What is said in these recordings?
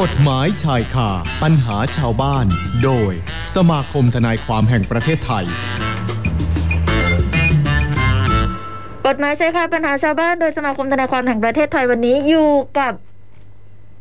กฎหมายชายคาปัญหาชาวบ้าน โดย สมาคมทนายความแห่งประเทศไทย กฎหมายใช้ค่ะปัญหาชาวบ้านโดยสมาคมทนายความแห่งประเทศไทยวันนี้อยู่กับ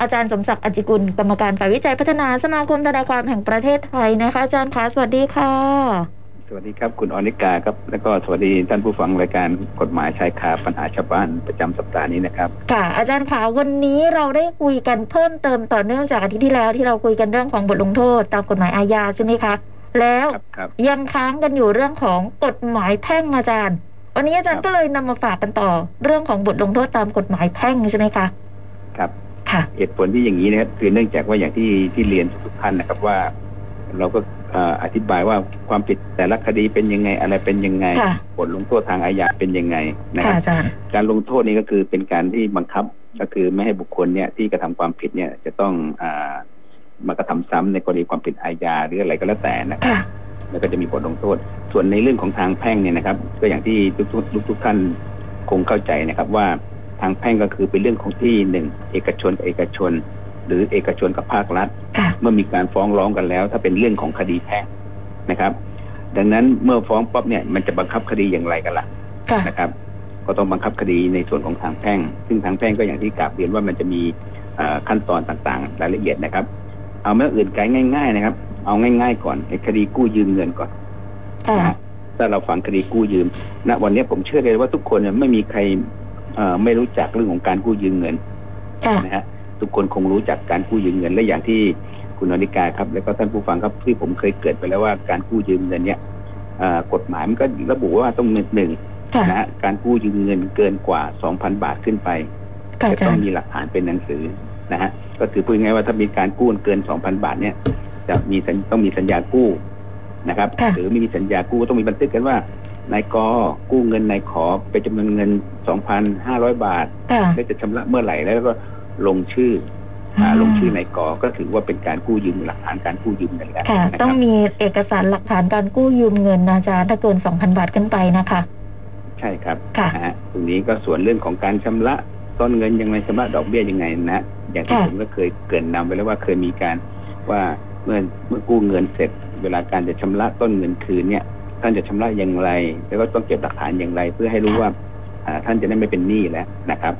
อาจารย์สมศักดิ์อจจิกุลกรรมการฝ่ายวิจัยพัฒนาสมาคมทนายความแห่งประเทศไทยนะคะอาจารย์คะสวัสดีค่ะ สวัสดีครับคุณอนิกาครับ แล้วก็สวัสดีท่านผู้ฟังรายการกฎหมายชายคาปัญหาชาวบ้านประจำสัปดาห์นี้นะครับค่ะอาจารย์คะวันนี้เราได้คุยกันเพิ่มเติมต่อเนื่องจากอาทิตย์ที่แล้วที่เราคุยกันเรื่องของบทลงโทษตามกฎหมายอาญาใช่ไหมคะแล้วครับครับยังค้างกันอยู่เรื่องของกฎหมายแพ่งอาจารย์ วันนี้อาจารย์ครับก็เลยนำมาฝากกันต่อเรื่องของบทลงโทษตามกฎหมายแพ่งใช่ไหมคะครับค่ะเหตุผลที่อย่างนี้นะครับคือเนื่องจากว่าอย่างที่ที่เรียนทุกท่านนะครับว่า เราก็เอ่ออธิบายว่าความผิดแต่ละคดีเป็นยังไงอะไรเป็นยังไงค่ะบทลงโทษทางอาญาเป็นยังไงนะคค่ะรับอาจารย์การลงโทษนี้ก็คือเป็นการที่บังคับก็คือไม่ให้บุคคลเนี่ยที่กระทำความผิดเนี่ยจะต้องอามากระทำซ้ำในกรณีความผิดอาญาหรืออะไรก็แล้วแต่นะครับค่ะแล้วก็จะมีบทลงโทษ ส่วนในเรื่องของทางแพ่งเนี่ยนะครับ ก็อย่างที่ทุกทุกทุกทุกท่านคงเข้าใจนะครับว่าทางแพ่งก็คือเป็นเรื่องของที่หนึ่งเอกชนกับเอกชน หรือเอกชนกับภาครัฐค่ะเมื่อมีการฟ้องร้องกันแล้ว ถ้าเป็นเรื่องของคดีแพ่งนะครับ ดังนั้นเมื่อฟ้องปั๊บเนี่ยมันจะบังคับคดีอย่างไรกันล่ะค่ะนะครับ ก็ต้องบังคับคดีในส่วนของทางแพ่ง ซึ่งทางแพ่งก็อย่างที่กราบเรียนว่ามันจะมีเอ่อขั้นตอนต่างๆ รายละเอียดนะครับ เอาเมื่ออื่นไกลง่าย ๆ นะครับ เอาง่าย ๆ ก่อนไอ้คดีกู้ยืมเงินก่อนค่ะนะฮะถ้าเราฟังคดีกู้ยืมณวันนี้ผมเชื่อเลยว่าทุกคนเนี่ยไม่มีใครเอ่อไม่รู้จักเรื่องของการกู้ยืมเงินค่ะนะฮะ ทุกคนคงรู้จักการกู้ยืมเงินและอย่างที่คุณอนิกาครับ แล้วก็ท่านผู้ฟังครับที่ผมเคยเกริดไปแล้วว่าการกู้ยืมเงินเนี่ยเอ่อกฎหมายมันก็ระบุว่าต้องหนึ่งค่ะนะฮะการกู้ยืมเงินเกินกว่า2,000บาทขึ้นไปค่ะจะอาจาต้อรงย์มีหลักฐานเป็นหนังสือนะฮะก็คือพูดง่ายๆว่าถ้ามีการกู้เกิน2,000บาทเนี่ยจะมีสัญต้องมีสัญญากู้นะครับค่ะหรือไม่มีสัญญากู้ก็ต้องมีบันทึกกันว่านายกกู้เงินนายขอเป็นจำนวนเงิน2,500บาทค่ะและจะชำระเมื่อไหร่แล้วก็ ลงชื่ออ่าอืมลงชื่อนายกก็ถือว่าเป็นการกู้ยืมหลักฐานการกู้ยืมเงินแล้วค่ะนะคต้อรังบมีเอกสารหลักฐานการกู้ยืมเงินนะอาจารย์ถ้าเกิน2,000บาทขึ้นไปนะคะ ใช่ครับค่ะนะฮะตรงนี้ก็ส่วนเรื่องของการชำระต้นเงินยังไงชำระดอกเบี้ยยังไงนะอย่างที่ค่ะผมก็เคยเกรินนำไปแล้วว่าเคยมีการว่าเมื่อเมื่อกู้เงินเสร็จ เวลาการจะชำระต้นเงินคืนเนี่ย ท่านจะชำระอย่างไร แล้วก็ต้องเก็บหลักฐานอย่างไร เพื่อให้รู้ว่าอ่าท่านจะได้ไม่เป็นหนี้แล้วนะครับ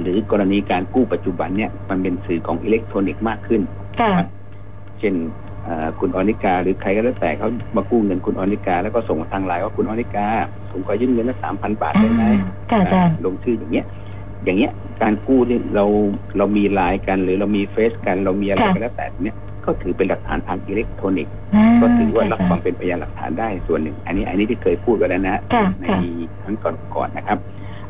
หรือกรณีการกู้ปัจจุบันเนี่ยมันเป็นสื่อของอิเล็กทรอนิกส์มากขึ้นค่ะเช่นเอ่อคุณอนิกา หรือใครก็แล้วแต่เขามากู้เงินคุณอนิกา แล้วก็ส่งมาทางไลน์ว่าคุณอนิกาผมขอยืมเงินสักสามพันบาทได้ไหมค่ะอาจารย์ลงชื่ออย่างเงี้ย อย่างเงี้ยการกู้นี่เราเรามีไลน์กัน หรือเรามีเฟซกันเรามีอะไรค่ะก็แล้วแต่เนี้ยก็ถือเป็นหลักฐานทางอิเล็กทรอนิกส์อ่าก็ถือว่ารับค่ะฟังเป็นพยานหลักฐานได้ส่วนหนึ่ง อันนี้อันนี้ที่เคยพูดไปแล้วนะค่ะในค่ะครั้งก่อนๆนะครับ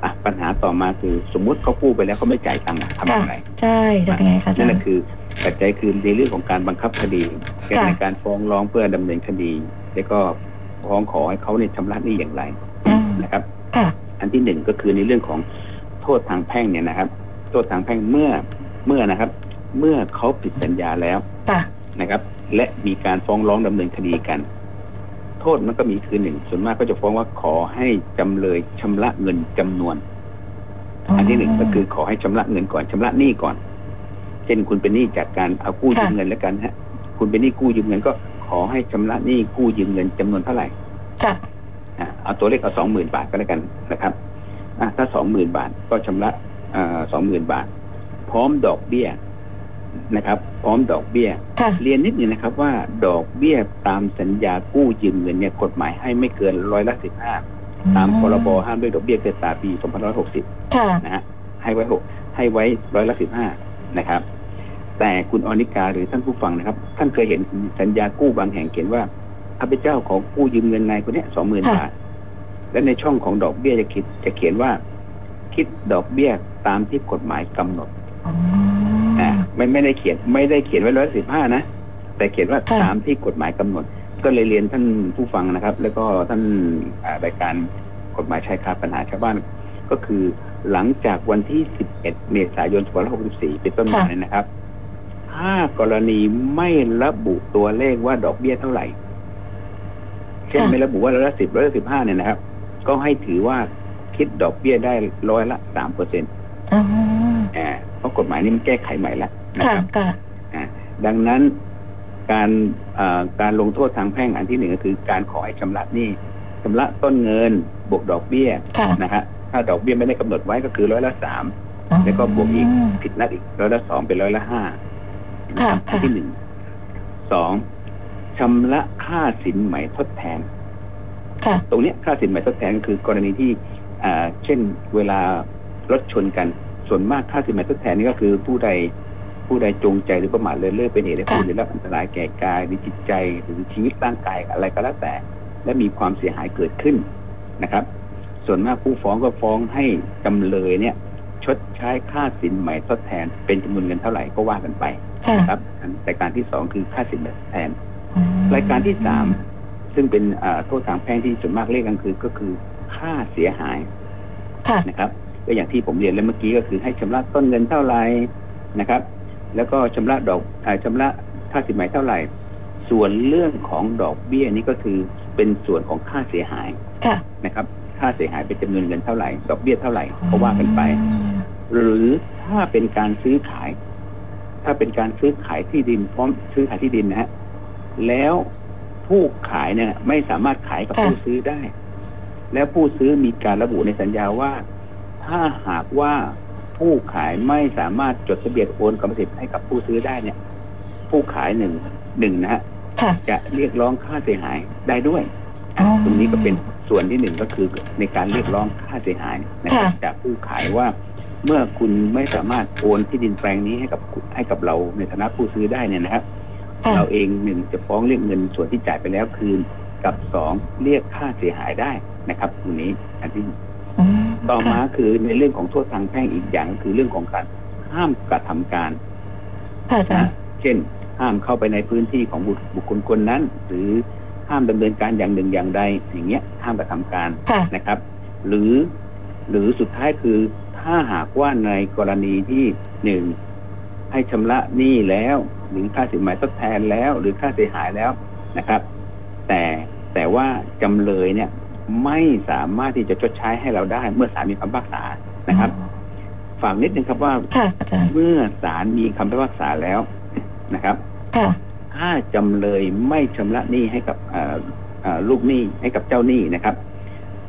อะปัญหาต่อมาคือสมมุติเขากู้ไปแล้วเขาไม่จ่ายตังค์อะทำยังไงใช่จะเป็นไงคะอาจานั่รนแหละย์คือปัจจัยคือในเรื่องของการบังคับคดีในการฟ้องร้องเพื่อดำเนินคดี แล้วก็ฟ้องขอให้เขาเนี่ยชำระหนี้อย่างไรอืมนะครับค่ะอันที่หนึ่งก็คือในเรื่องของโทษทางแพ่งเนี่ยนะครับ โทษทางแพ่งเมื่อเมื่อนะครับ เมื่อเขาผิดสัญญาแล้วค่ะนะครับ และมีการฟ้องร้องดำเนินคดีกัน โทษมันก็มีคือหนึ่งส่วนมากก็จะฟ้องว่าขอให้จำเลยชำระเงินจำนวน อันที่หนึ่งก็คือขอให้ชำระเงินก่อนชำระหนี้ก่อน เช่นคุณเป็นหนี้จากการเอากู้ยืมค่ะเงินแล้วกันฮะ คุณเป็นหนี้กู้ยืมเงินก็ขอให้ชำระหนี้กู้ยืมเงินจำนวนเท่าไหร่ค่ะอะเอาตัวเลขเอาสองหมื่นบาทก็แล้วกันนะครับอะถ้าสองหมื่นบาทก็ชำระสองหมื่นบาท พร้อมดอกเบี้ย นะครับ พร้อมดอกเบี้ยค่ะเรียนนิดนึงนะครับว่าดอกเบี้ยตามสัญญากู้ยืมเงินเนี่ยกฎหมายให้ไม่เกินร้อยละสิบห้าตามพรบห้ามด้วยดอกเบี้ยเกินตราปีสองพันร้อยหกสิบค่ะนะฮะให้ไว้หกให้ไว้ร้อยละสิบห้านะครับ แต่คุณอนิกาหรือท่านผู้ฟังนะครับ ท่านเคยเห็นสัญญากู้บางแห่งเขียนว่าข้าพเจ้าของกู้ยืมเงินนายคนเนี้สองหมื่นค่ะบาทและในช่องของดอกเบี้ยจะคิดจะเขียนว่า คิดดอกเบี้ยตามที่กฎหมายกำหนดอ๋ออ่า ไม่ไม่ได้เขียนไม่ได้เขียนไว้ร้อยสิบห้านะ แต่เขียนว่าค่ะตามที่กฎหมายกำหนด ก็เลยเรียนท่านผู้ฟังนะครับ แล้วก็ท่านอ่ารายการกฎหมายชายคาปัญหาชาวบ้าน ก็คือหลังจากวันที่ 11 เมษายน 2564 เป็นต้นมาค่ะเนี่ยนะครับ ถ้ากรณีไม่ระบุตัวเลขว่าดอกเบี้ยเท่าไหร่ เช่นไม่ระบุว่าร้อยละสิบร้อยละสิบห้าเนี่ยนะครับ ก็ให้ถือว่าคิดดอกเบี้ยได้ร้อยละสามเปอร์เซ็นต์อ๋ออ่าเพราะกฎหมายนี้มันแก้ไขใหม่ละ นะค่ะครับค่ะอ่าดังนั้นการอ่าการลงโทษทางแพ่งอันที่หนึ่งก็คือการขอให้ชำระหนี้ชำระต้นเงินบวกดอกเบี้ยค่ะนะฮะถ้าดอกเบี้ยไม่ได้กำหนดไว้ก็คือร้อยละสามแล้วก็บวกอีกผิดนัดอีกร้อยละสองเป็นร้อยละห้านะครับค่ะอันที่หนึ่งสองชำระค่าสินไหมทดแทนค่ะตรงเนี้ยค่าสินไหมทดแทนก็คือกรณีที่อ่าเช่นเวลารถชนกันส่วนมากค่าสินไหมทดแทนนี่ก็คือผู้ใด ผู้ใดจงใจหรือประมาทเลินเล่อเป็นเหตุให้ค่ะผู้ได้รับอันตรายแก่กายหรือจิตใจหรือชีวิตร่างกายอะไรก็แล้วแต่ และมีความเสียหายเกิดขึ้นนะครับ ส่วนมากผู้ฟ้องก็ฟ้องให้จำเลยเนี่ย ชดใช้ค่าสินไหมทดแทนเป็นจำนวนเงินเท่าไหร่ก็ว่ากันไปค่ะนะครับอันแต่การที่สองคือค่าสินไหมทดแทน รายการที่สามซึ่งเป็นอ่าโทษทางแพ่งที่ส่วนมากเรียกกันคือก็คือค่าเสียหายค่ะนะครับก็อย่างที่ผมเรียนแล้วเมื่อกี้ก็คือให้ชำระต้นเงินเท่าไหร่นะครับ แล้วก็ชำระดอกอาชำระค่าสินไหมเท่าไหร่ ส่วนเรื่องของดอกเบี้ยนี่ก็คือเป็นส่วนของค่าเสียหายค่ะนะครับ ค่าเสียหายเป็นจำนวนเงินเท่าไหร่ ดอกเบี้ยเท่าไหร่ก็ว่ากันไป หรือถ้าเป็นการซื้อขาย ถ้าเป็นการซื้อขายที่ดินพร้อมซื้อขายที่ดินนะฮะแล้วผู้ขายเนี่ยไม่สามารถขายกับค่ะผู้ซื้อได้ แล้วผู้ซื้อมีการระบุในสัญญาว่า ถ้าหากว่า ผู้ขายไม่สามารถจดทะเบียนโอนกรรมสิทธิ์ให้กับผู้ซื้อได้เนี่ย ผู้ขายหนึ่งหนึ่งนะฮะค่ะจะเรียกร้องค่าเสียหายได้ด้วยอ๋อตรงนี้ก็เป็นส่วนที่หนึ่งก็คือในการเรียกร้องค่าเสียหายนะครับค่ะจากผู้ขายว่าเมื่อคุณไม่สามารถโอนที่ดินแปลงนี้ให้กับคุณให้กับเราในฐานะผู้ซื้อได้เนี่ยนะครับค่ะเราเองหนึ่งจะฟ้องเรียกเงินส่วนที่จ่ายไปแล้วคืน กับสองเรียกค่าเสียหายได้นะครับตรงนี้อันที่อืม ต่อมาค่ะคือในเรื่องของโทษทางแพ่งอีกอย่างคือเรื่องของการห้ามกระทำการค่ะอาจารนะย์เช่น ห้ามเข้าไปในพื้นที่ของบุคบุคคลคนนั้น หรือห้ามดำเนินการอย่างหนึ่งอย่างใดอย่างเงี้ย ห้ามกระทำการค่ะนะครับ หรือหรือสุดท้ายคือถ้าหากว่าในกรณีที่หนึ่งให้ชำระหนี้แล้วหรือค่าสินไหมทดแทนแล้ว หรือค่าเสียหายแล้วนะครับ แต่แต่ว่าจำเลยเนี่ย ไม่สามารถที่จะชดใช้ให้เราได้ เมื่อศาลมีคำพิพากษานะครับฝากนิดนึงครับว่าค่ะอาจารย์เมื่อศาลมีคำพิพากษาแล้วนะครับค่ะถ้าจำเลยไม่ชำระหนี้ให้กับเอ่อเอ่อลูกหนี้ให้กับเจ้าหนี้นะครับ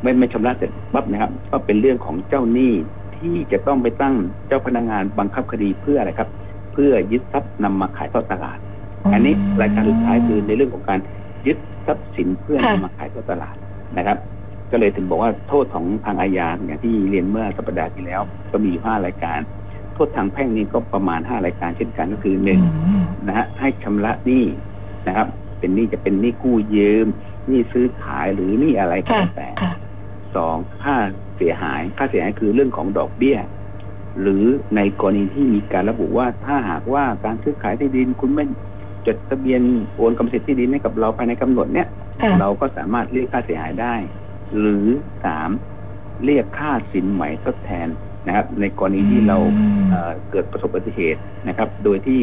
ไม่ไม่ชำระเสร็จปั๊บนะครับ ก็เป็นเรื่องของเจ้าหนี้ที่จะต้องไปตั้งเจ้าพนักงานบังคับคดีเพื่ออะไรครับ เพื่อยึดทรัพย์นำมาขายทอดตลาด อันนี้รายการสุดท้ายคือในเรื่องของการยึดทรัพย์สินเพื่อนำมาขายทอดตลาด นะครับ ก็เลยถึงบอกว่าโทษของทางอาญาอย่างที่เรียนเมื่อสัปดาห์ที่แล้ว ก็มีอยู่ห้ารายการ โทษทางแพ่งนี่ก็ประมาณห้ารายการเช่นกันก็คือหนึ่งอืมนะฮะให้ชำระหนี้นะครับ เป็นหนี้จะเป็นหนี้กู้ยืมหนี้ซื้อขายหรือหนี้อะไรก็ค่ะแล้วแต่ค่ะสองค่าเสียหายค่าเสียหายคือเรื่องของดอกเบี้ย หรือในกรณีที่มีการระบุว่าถ้าหากว่าการซื้อขายที่ดินคุณไม่ จดทะเบียนโอนกรรมสิทธิ์ที่ดินให้กับเราภายในกำหนดเนี่ยค่ะเราก็สามารถเรียกค่าเสียหายได้ หรือสามเรียกค่าสินไหมทดแทนนะครับ ในกรณีที่เราเอ่อเกิดประสบอุบัติเหตุนะครับ โดยที่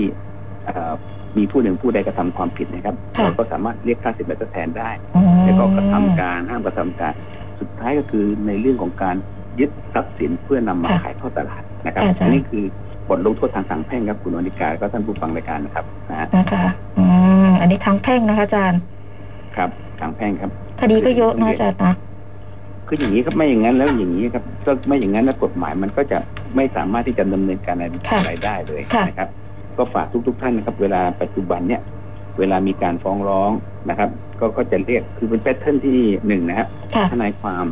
เอ่อมีผู้หนึ่งผู้ใดกระทำความผิดนะครับค่ะเราก็สามารถเรียกค่าสินไหมทดแทนได้อืมแล้วก็กระทำการห้ามกระทำการ สุดท้ายก็คือในเรื่องของการยึดทรัพย์สินเพื่อนำมาขายทอดตลาดนะครับค่ะอาจารย์อันนี้คือ บทลงโทษทางสังแพ่งครับคุณวนิกาแล้วก็ท่านผู้ฟังรายการนะครับนะฮะนะคะอืมอันนี้ทางแพ่งนะคะอาจารย์ครับทางแพ่งครับ คดีก็เยอะนะอาจารย์นะคืออย่างนี้ครับไม่อย่างนั้นแล้วอย่างนี้ครับก็ไม่อย่างนั้นแล้วกฎหมายมันก็จะไม่สามารถที่จะดำเนินการอะไรค่ะอะไรได้เลยค่ะนะครับ ก็ฝากทุก ๆ ท่านนะครับ เวลาปัจจุบันเนี่ย เวลามีการฟ้องร้องนะครับ ก็ก็จะเรียกคือเป็นแพทเทิร์นที่หนึ่งนะครับค่ะทนายความ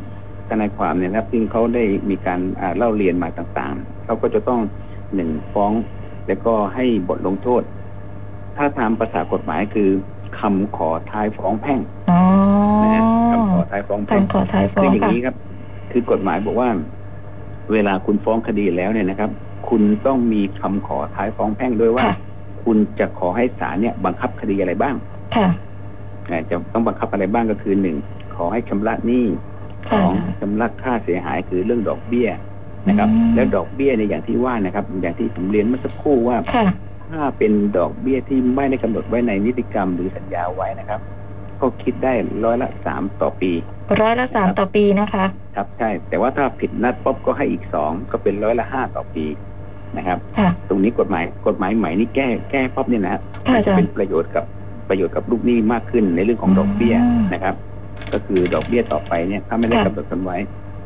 ทนายความเนี่ยนะครับซึ่งเขาได้มีการอ่าเล่าเรียนมาต่างๆเขาก็จะต้อง หนึ่งฟ้อง แล้วก็ให้บทลงโทษ ถ้าตามภาษากฎหมายคือคำขอท้ายฟ้องแพ่งอ๋อนะฮะคำขอท้ายฟ้องแพ่งคำขอท้ายฟ้อคืองอย่างค่ะนี้ครับ คือกฎหมายบอกว่า เวลาคุณฟ้องคดีแล้วเนี่ยนะครับ คุณต้องมีคำขอท้ายฟ้องแพ่งด้วยว่าค่ะคุณจะขอให้ศาลเนี่ย บังคับคดีอะไรบ้าง ค่ะอ่าจะต้องบังคับอะไรบ้างก็คือหนึ่งขอให้ชำระหนี้สค่ะองชำระค่าเสียหายคือเรื่องดอกเบี้ย นะครับอืมแล้วดอกเบี้ยในยอย่างที่ว่านะครับ อย่างที่ผมเรียนเมื่อสักครู่ว่าค่ะถ้าเป็นดอกเบี้ยที่ไม่ได้กำหนดไว้ในนิติกรรมหรือสัญญาไว้นะครับ ก็คิดได้ร้อยละสามต่อปี ร้อยละสามต่อปีนะคะ ครับใช่ แต่ว่าถ้าผิดนัดป๊บก็ให้อีกสองก็เป็นร้อยละห้าต่อปีนะครับค่ะตรงนี้กฎหมายกฎหมายใหม่นี่แก้แก้ปั๊บเนี่ยนะฮะค่ะอาจารเป็ย์นประโยชน์กับประโยชน์กับลูกหนี้มากขึ้นในเรื่องของดอกเบี้ยอืมนะครับ ก็คือดอกเบี้ยต่อไปเนี่ยถ้าไม่ได้ค่ะกำหนดกันไว้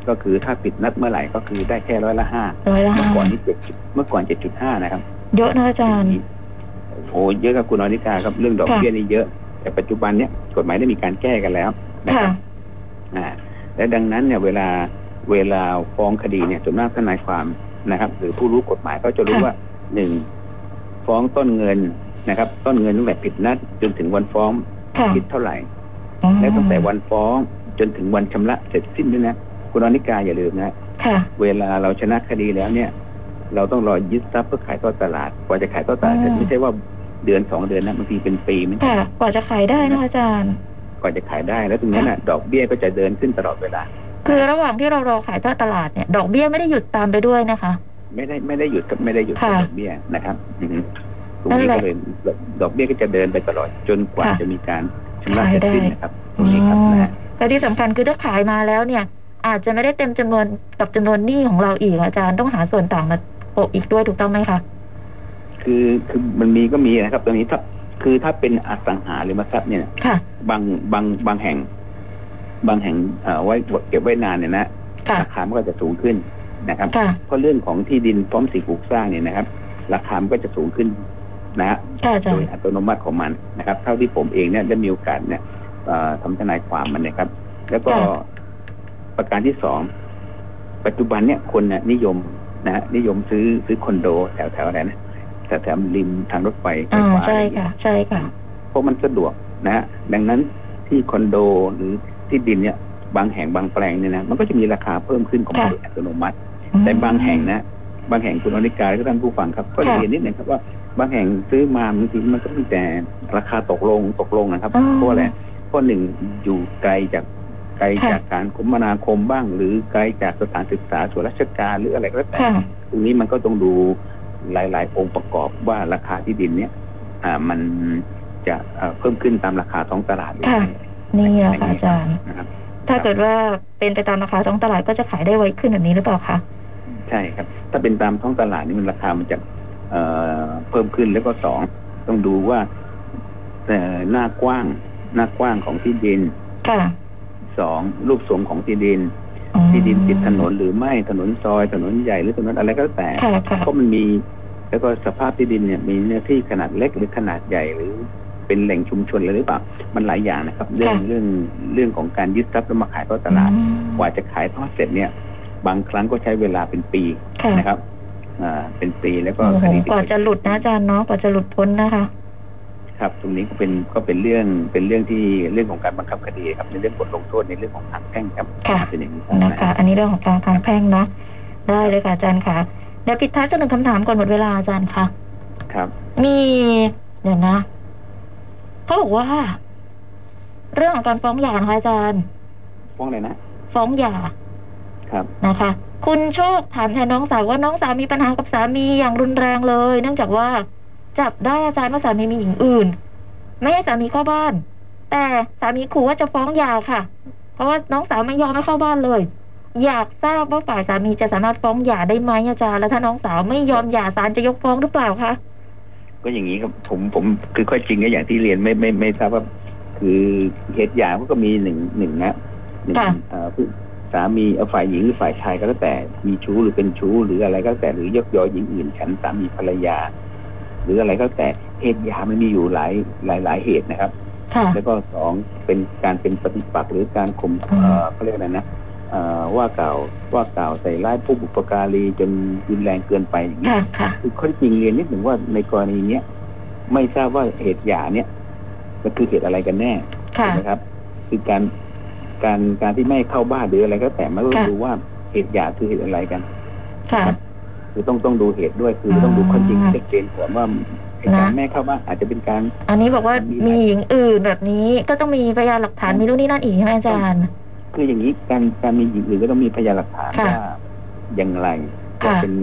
ก็คือถ้าปิดนัดเมื่อไหร่ก็คือได้แค่ร้อยละห้าร้อยละเมื่ห้าอก่อนนี่เจ็ดเมื่อก่อนเจ็ดจุดห้านะครับ เยอะนะอาจารย์โอ้เยอะกับคุณอนิกาครับเรื่องดอกค่ะเบี้ยนี่เยอะ แต่ปัจจุบันเนี่ยกฎหมายได้มีการแก้กันแล้วนะคค่ะรับอ่าและดังนั้นเนี่ยเวลาเวลาฟ้องคดีเนี่ยส่วนมากทนายความนะครับ หรือผู้รู้กฎหมายก็จะรู้ค่ะว่าหนึ่งฟ้องต้นเงินนะครับ ต้นเงินตั้งแต่ผิดนัดจนถึงวันฟ้องค่ะคิดเท่าไหร่ และตั้งแต่วันฟ้องจนถึงวันชำระเสร็จสิ้นด้วยนะ คุณอนิกาอย่าลืมนะค่ะ เวลาเราชนะคดีแล้วเนี่ย เราต้องรอยึดทรัพย์เพื่อขายทอดตลาด กว่าจะขายทอดตลาดเสร็จอ่าไม่ใช่ว่าเดือนสองเดือนนะบางทีเป็นปีมันค่ะ กว่าจะขายได้นะอาจารย์ กว่าจะขายได้แล้วตรงนั้นน่ะ ดอกเบี้ยก็จะเดินขึ้นตลอดเวลา คือระหว่างที่เรารอขายทอดตลาดเนี่ย ดอกเบี้ยไม่ได้หยุดตามไปด้วยนะคะ ไม่ได้ไม่ได้หยุดกับไม่ได้หยุดกับค่ะดอกเบี้ยนะครับอือฮึตรงนี้นั่นแหก็ละเลยดอกเบี้ยก็จะเดินไปตลอดจนกว่าค่ะจะมีการชำระเสร็จสิ้นนะครับตรงนี้ครับอ๋อนะฮะและที่สำคัญคือถ้าขายมาแล้วเนี่ย อาจจะไม่ได้เต็มจำนวนกับจำนวนหนี้ของเราอีกอาจารย์ต้องหาส่วนต่างมาโปะอีกด้วยถูกต้องไหมคะคือคือมันมีก็มีนะครับ ตรงนี้ถ้าคือถ้าเป็นอสังหาริมทรัพย์เนี่ยค่ะบางบางบางแห่ง บางแห่งเอ่อไว้เก็บไว้นานเนี่ยนะค่ะราคามันก็จะสูงขึ้นนะครับค่ะเพราะเรื่องของที่ดินพร้อมสิ่งปลูกสร้างเนี่ยนะครับ ราคามันก็จะสูงขึ้นนะฮะค่ะอาจารโดยย์อัตโนมัติของมันนะครับ เท่าที่ผมเองเนี่ยได้มีโอกาสเนี่ยเอ่อทำทนายความมันนะครับ แล้วก็ ประการที่สองปัจจุบันเนี่ยคนน่ะนิยมนะฮะนิยมซื้อซื้อคอนโดแถวแถวอะไรนะแถวแถวริมทางรถไฟไฟอ่าฟ้าใช่อะไรอย่างเงี้ยค่ะ ใช่ค่ะเพราะมันสะดวกนะฮะดังนั้นที่คอนโดหรือที่ดินเนี่ย บางแห่งบางแปลงเนี่ยนะมันก็จะมีราคาเพิ่มขึ้นของมันค่ะโดยอัตโนมัติ แต่บางแห่งนะ บางแห่งคุณอนิกาและก็ท่านผู้ฟังครับ ก็ค่ะเรียนนิดหนึ่งครับว่าบางแห่งซื้อมาบางทีมันก็มีแต่ราคาตกลงตกลงนะครับอ๋อเพราะอะไรเพราะหนึ่งอยู่ไกลจาก ไกลค่ะจากการคมนาคมบ้าง หรือไกลจากสถานศึกษาส่วนราชการหรืออะไรก็แล้วแต่ค่ะตรงนี้มันก็ต้องดูหลาย ๆ องค์ประกอบว่าราคาที่ดินเนี่ยอ่ามันจะเอ่อเพิ่มขึ้นตามราคาท้องตลาดหรือค่ะไม่นี่แหละค่ะอาจารย์นะครับถ้าเกิดว่าเป็นไปตามราคาท้องตลาดก็จะขายได้ไวขึ้นแบบนี้หรือเปล่าคะใช่ครับ ถ้าเป็นตามท้องตลาดนี่มันราคามันจะเอ่อเพิ่มขึ้นแล้วก็สองต้องดูว่าเอ่อหน้ากว้างหน้ากว้างของที่ดิน ค่ะสองรูปทรงของที่ดินอ๋อที่ดินติดถนนหรือไม่ถนนซอยถนนใหญ่หรือถนนอะไรก็แล้วแต่ค่ะค่ะเพราะมันมี แล้วก็สภาพที่ดินเนี่ยมีเนื้อที่ขนาดเล็กหรือขนาดใหญ่หรือเป็นแหล่งชุมชนอะไรหรือเปล่ามันหลายอย่างนะครับ เรื่องค่ะเรื่องเรื่องของการยึดทรัพย์แล้วมาขายทอดตลาดอืมกว่าจะขายทอดเสร็จเนี่ย บางครั้งก็ใช้เวลาเป็นปีค่ะนะครับอ่าเป็นปีแล้วก็โอ้คโหดีกว่าจะหลุดนะอาจารย์เนาะกว่าจะหลุดพ้นนะคะ ครับ ตรงนี้ก็เป็นก็เป็นเรื่องเป็นเรื่องที่เรื่องของการบังคับคดีครับในเรื่องบทลงโทษในเรื่องของทางแพ่งครับค่ะเป็นอย่างนี้นะคะอันนี้เรื่องของการทางแพ่งเนาะได้เลยค่ะอาจารย์ค่ะเดี๋ยวปิดท้ายสักหนึ่งคำถามก่อนหมดเวลาอาจารย์ค่ะ ครับ มีเดี๋ยวนะเขาบอกว่า เรื่องของการฟ้องหย่านะคะอาจารย์ ฟ้องอะไรนะฟ้องหย่าครับนะคะ คุณโชคถามแทนน้องสาวว่าน้องสาวมีปัญหากับสามีอย่างรุนแรงเลย เนื่องจากว่า จับได้อาจารย์ว่าสามีมีหญิงอื่น ไม่ให้สามีเข้าบ้าน แต่สามีขู่ว่าจะฟ้องหย่าค่ะ เพราะว่าน้องสาวไม่ยอมให้เข้าบ้านเลย อยากทราบว่าฝ่ายสามีจะสามารถฟ้องหย่าได้ไหมอาจารย์แล้วถ้าน้องสาวไม่ยอมหย่าศาลจะยกฟ้องหรือเปล่าคะก็อย่างนี้ครับผมผมคือข้อจริงก็อย่างที่เรียนไม่ไม่ไม่ทราบว่า คือเหตุอย่างก็มีหนึ่งหนึ่งนะหนึ่งค่ะเอ่อผู้สามีเอาฝ่ายหญิงหรือฝ่ายชายก็แล้วแต่มีชู้หรือเป็นชู้หรืออะไรก็แล้วแต่หรือยกยอหญิงอื่นฉันสามีภรรยา หรืออะไรก็แล้วแต่เหตุยามันมีอยู่หลายหลายหลายเหตุนะครับค่ะแล้วก็สองเป็นการเป็นปฏิปักษ์หรือการข่มอืมเอ่อเขาเรียกอะไรนะเอ่อว่ากล่าวว่ากล่าวใส่ร้ายผู้บุปการีจนรุนแรงเกินไปอย่างนี้ยค่ะค่ะคือข้อเท็จจริงเรียนนิดหนึ่งว่าในกรณีเนี้ยไม่ทราบว่าเหตุหย่าเนี่ยมันคือเหตุอะไรกันแน่ค่ะถูกไหมครับ คือการการการที่ไม่ให้เข้าบ้านหรืออะไรก็แต่ไม่ต้องค่ะดูว่าเหตุหย่าคือเหตุอะไรกันค่ะ คือต้องต้องดูเหตุด้วยคือต้องดูข้อจริงชัดเจนก่อนว่าเหตุการณ์นะแม่เข้าบ้านอาจจะเป็นการ อันนี้บอกว่ามีมีไหมหญิงอื่นแบบนี้ก็ต้องมีพยานหลักฐานมีนู่นนี่นั่นอีกใช่ไหมอาจารย์ คืออย่างนี้การการมีหญิงอื่นก็ต้องมีพยานหลักฐานค่ะว่าอย่างไรค่ะเป็น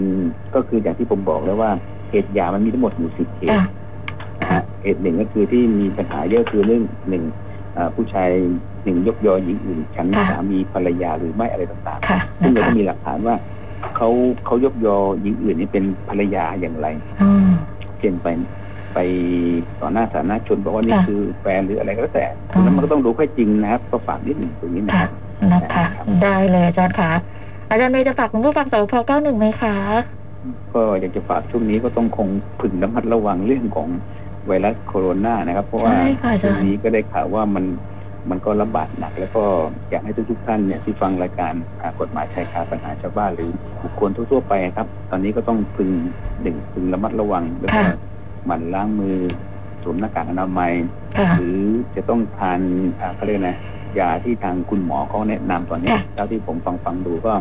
ก็คืออย่างที่ผมบอกแล้วว่าเหตุหย่ามันมีทั้งหมดอยู่สิบเหตุค่ะนะฮะเหตุหนึ่งก็คือที่มีปัญหาเยอะคือเรื่องหนึ่งเอ่อผู้ชายหนึ่งยกยอหญิงอื่นฉันค่ะสามีภรรยาหรือไม่อะไรต่างค่ะๆซึ่งนะเราคะต้องมีหลักฐานว่า เขาเขายกยอหญิงอื่นนี่เป็นภรรยาอย่างไรอืมเช่นไปไปต่อหน้าสาธารณชนบอกว่านี่ค่ะคือแฟนหรืออะไรก็แล้วแต่อ๋อแล้วมันก็ต้องรู้ข้อจริงนะครับ ก็ฝากนิดหนึ่งตรงนี้นะคค่ะรับนะคะครับได้เลยอาจารย์ค่ะอาจารย์เมย์จะฝากคุณผู้ฟังสพเก้าหนึ่งไหมคะก็อยากจะฝากช่วงนี้ก็ต้องคงพึงระมัดระวังเรื่องของไวรัสโคโรนานะครับ เพราะว่าใช่ค่ะอาช่วจางรย์นี้ก็ได้ข่าวว่ามัน มันก็ระบาดหนัก แล้วก็อยากให้ทุกๆท่านเนี่ยที่ฟังรายการอ่ากฎหมายชายคาปัญหาชาวบ้านหรือบุคคลทั่วๆไปครับ ตอนนี้ก็ต้องพึงหนึ่งพึงระมัดระวังแล้วก็หมั่นล้างมือสวมหน้ากากอนามัยค่ะหรือจะต้องทานอ่าเขาเรียกนะยาที่ทางคุณหมอเขาแนะนำตอนนี้ค่ะเท่าที่ผมฟังฟังดูก็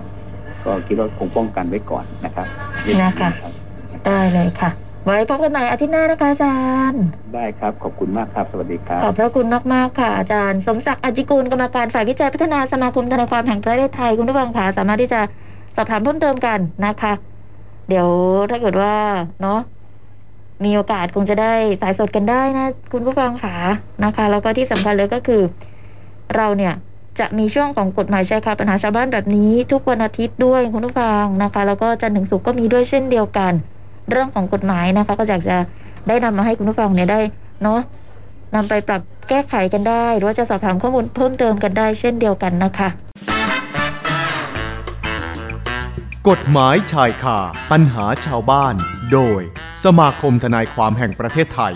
ก็คิดว่าคงป้องกันไว้ก่อนนะครับนะคะรับได้เลยค่ะ ไว้พบกันใหม่อาทิตย์หน้านะคะอาจารย์ ได้ครับ ขอบคุณมากครับ สวัสดีครับ ขอบพระคุณมากๆค่ะอาจารย์ สมศักดิ์อจจิกุลกรรมการฝ่ายวิจัยพัฒนาสมาคมทนายความแห่งประเทศไทยคุณผู้ฟังค่ะสามารถที่จะสอบถามเพิ่มเติมกันนะคะ เดี๋ยวถ้าเกิดว่าเนาะมีโอกาสคงจะได้สายสดกันได้นะ คุณผู้ฟังค่ะนะคะ แล้วก็ที่สำคัญเลยก็คือ เราเนี่ยจะมีช่วงของกฎหมายชายคาปัญหาชาวบ้านแบบนี้ ทุกวันอาทิตย์ด้วยคุณผู้ฟังนะคะ แล้วก็จันทร์ถึงศุกร์ก็มีด้วยเช่นเดียวกัน เรื่องของกฎหมายนะคะ ก็อยากจะได้นำมาให้คุณผู้ฟังเนี่ยได้เนาะนำไปปรับแก้ไขกันได้ หรือว่าจะสอบถามข้อมูลเพิ่มเติมกันได้เช่นเดียวกันนะคะ กฎหมายชายคาปัญหาชาวบ้าน โดยสมาคมทนายความแห่งประเทศไทย